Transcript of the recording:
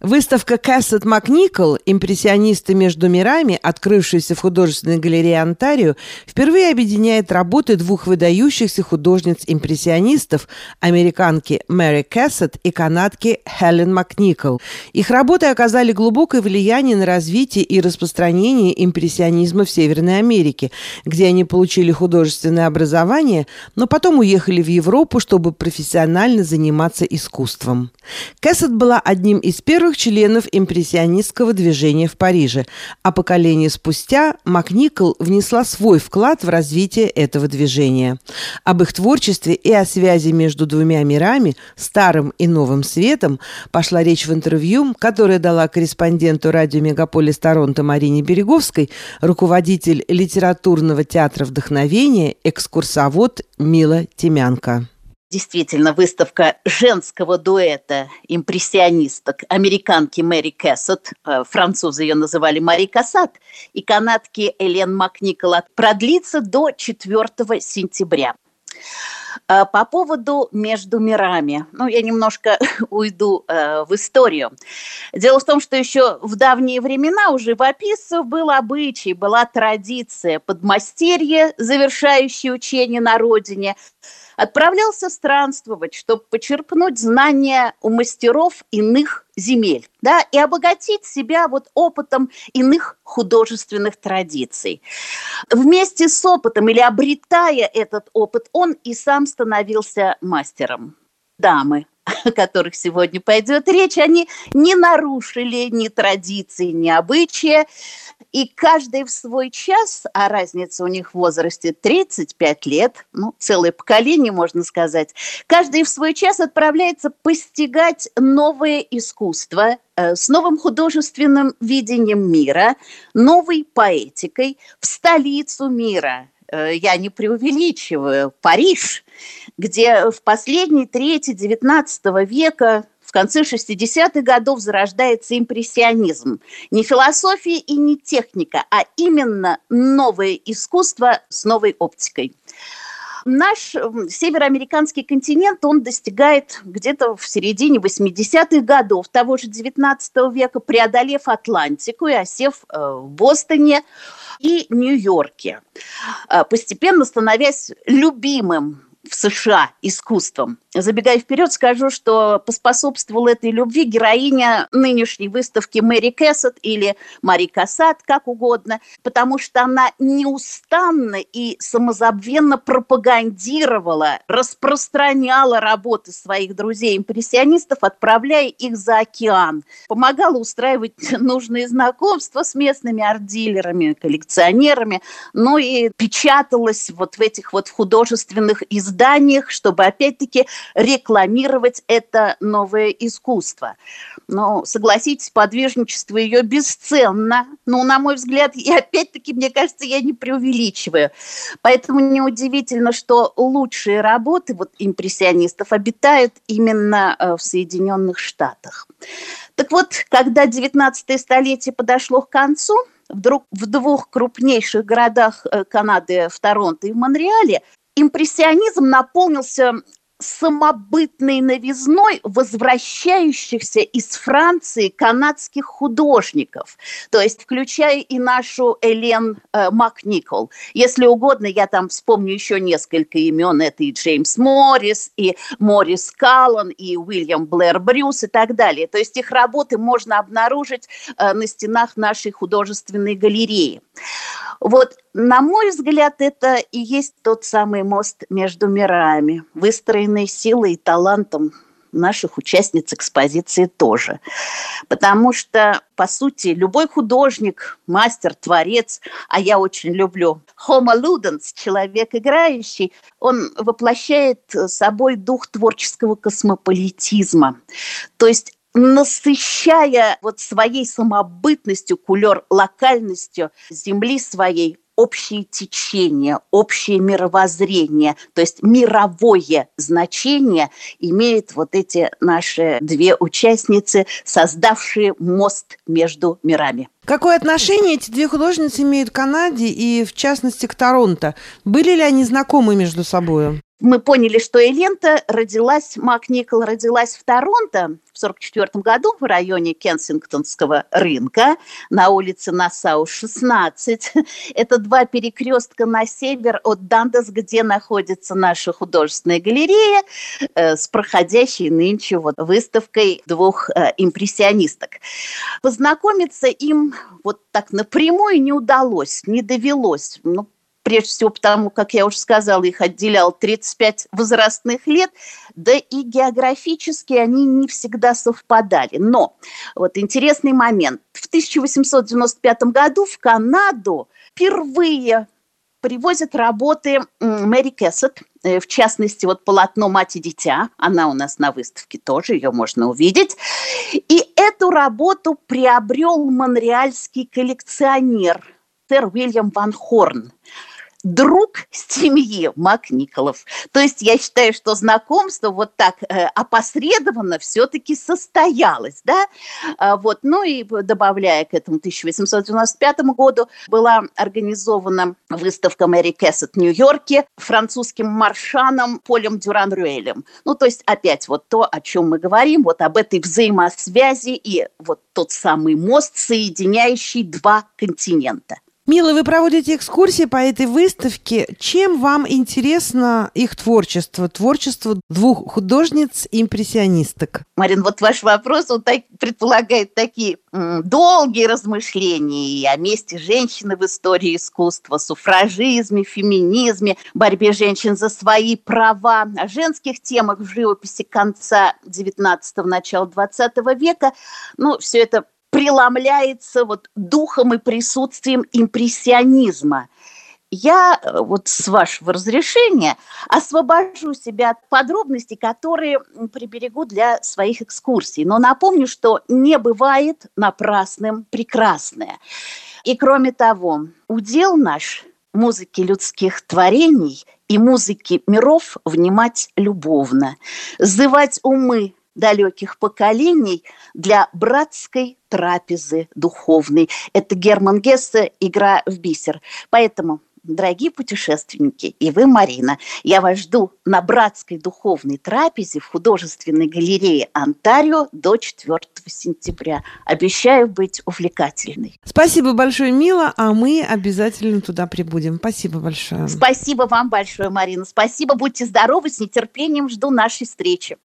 Выставка Кассет Макникол «Импрессионисты между мирами», открывшаяся в художественной галерее Онтарио, впервые объединяет работы двух выдающихся художниц-импрессионистов, американки Мэри Кассет и канадки Хелен Макникол. Их работы оказали глубокое влияние на развитие и распространение импрессионизма в Северной Америке, где они получили художественное образование, но потом уехали в Европу, чтобы профессионально заниматься искусством. Кассет была одним из первых первых членов импрессионистского движения в Париже, а поколение спустя Макникол внесла свой вклад в развитие этого движения. Об их творчестве и о связи между двумя мирами, старым и новым светом, пошла речь в интервью, которое дала корреспонденту радио «Мегаполис Торонто» Марине Береговской руководитель литературного театра вдохновения, экскурсовод Мила Темянко. Действительно, выставка женского дуэта импрессионисток американки Мэри Кэссет, э, французы ее называли Мари Кассат, и канадки Элен Макникола продлится до 4 сентября. Э, по поводу «Между мирами». Ну, я немножко уйду э, в историю. Дело в том, что еще в давние времена у живописцев был обычай, была традиция подмастерье, завершающее учение на родине – отправлялся странствовать, чтобы почерпнуть знания у мастеров иных земель, да, и обогатить себя вот опытом иных художественных традиций. Вместе с опытом или обретая этот опыт, он и сам становился мастером. Дамы, о которых сегодня пойдет речь, они не нарушили ни традиции, ни обычаи, и каждый в свой час, а разница у них в возрасте 35 лет, ну, целое поколение, можно сказать, каждый в свой час отправляется постигать новое искусство э, с новым художественным видением мира, новой поэтикой в столицу мира – Э, я не преувеличиваю, Париж, где в последней трети XIX века в конце 60-х годов зарождается импрессионизм. Не философия и не техника, а именно новое искусство с новой оптикой. Наш североамериканский континент, он достигает где-то в середине 80-х годов того же 19 века, преодолев Атлантику и осев э, в Бостоне, и Нью-Йорке, а, постепенно становясь любимым в США искусством. Забегая вперед, скажу, что поспособствовала этой любви героиня нынешней выставки Мэри Кэссет или Мари Кассат, как угодно, потому что она неустанно и самозабвенно пропагандировала, распространяла работы своих друзей-импрессионистов, отправляя их за океан. Помогала устраивать нужные знакомства с местными арт-дилерами, коллекционерами, ну и печаталась вот в этих вот художественных изданиях изданиях, чтобы опять-таки рекламировать это новое искусство. Но, согласитесь, подвижничество ее бесценно. Ну, на мой взгляд, и опять-таки, мне кажется, я не преувеличиваю. Поэтому неудивительно, что лучшие работы вот импрессионистов обитают именно э, в Соединенных Штатах. Так вот, когда 19 столетие подошло к концу, вдруг в двух крупнейших городах э, Канады, в Торонто и в Монреале, импрессионизм наполнился самобытной новизной возвращающихся из Франции канадских художников, то есть включая и нашу Элен э, Макникол. Если угодно, я там вспомню еще несколько имен. Это и Джеймс Моррис, и Моррис Каллан, и Уильям Блэр Брюс и так далее. То есть их работы можно обнаружить э, на стенах нашей художественной галереи. Вот, на мой взгляд, это и есть тот самый мост между мирами, выстроенный силой и талантом наших участниц экспозиции тоже. Потому что, по сути, любой художник, мастер, творец, а я очень люблю homo ludens, человек играющий, он воплощает собой дух творческого космополитизма. То есть насыщая вот своей самобытностью, кулер локальностью земли своей, общее течение, общее мировоззрение, то есть мировое значение имеют вот эти наши две участницы, создавшие мост между мирами. Какое отношение эти две художницы имеют к Канаде и, в частности, к Торонто? Были ли они знакомы между собой? Мы поняли, что Элента родилась, Мак Никол родилась в Торонто в 1944 году в районе Кенсингтонского рынка на улице Нассау, 16. Это два перекрестка на север от Дандас, где находится наша художественная галерея э, с проходящей нынче вот выставкой двух э, импрессионисток. Познакомиться им вот так напрямую не удалось, не довелось. Ну, прежде всего потому, как я уже сказала, их отделял 35 возрастных лет, да и географически они не всегда совпадали. Но вот интересный момент. В 1895 году в Канаду впервые привозят работы Мэри Кэссет, э, в частности, вот полотно «Мать и дитя», она у нас на выставке тоже, ее можно увидеть. И эту работу приобрел монреальский коллекционер сэр Уильям Ван Хорн друг семьи Макниколов. То есть я считаю, что знакомство вот так э, опосредованно все-таки состоялось, да, а, вот, ну и добавляя к этому 1895 году была организована выставка Мэри Кэссет в Нью-Йорке французским маршаном Полем Дюран-Рюэлем. Ну, то есть опять вот то, о чем мы говорим, вот об этой взаимосвязи и вот тот самый мост, соединяющий два континента. Мила, вы проводите экскурсии по этой выставке. Чем вам интересно их творчество, творчество двух художниц-импрессионисток? Марин, вот ваш вопрос он так, предполагает такие м, долгие размышления о месте женщины в истории искусства, суфражизме, феминизме, борьбе женщин за свои права, о женских темах в живописи конца XIX – начала XX века. Ну, все это преломляется вот духом и присутствием импрессионизма. Я э, вот с вашего разрешения освобожу себя от подробностей, которые приберегу для своих экскурсий. Но напомню, что не бывает напрасным прекрасное. И кроме того, удел наш музыки людских творений и музыки миров внимать любовно, зывать умы далеких поколений для братской трапезы духовной. Это Герман Гессе «Игра в бисер». Поэтому дорогие путешественники, и вы, Марина, я вас жду на братской духовной трапезе в художественной галерее Онтарио до 4 сентября. Обещаю быть увлекательной. Спасибо большое, Мила, а мы обязательно туда прибудем. Спасибо большое. Спасибо вам большое, Марина. Спасибо, будьте здоровы, с нетерпением жду нашей встречи.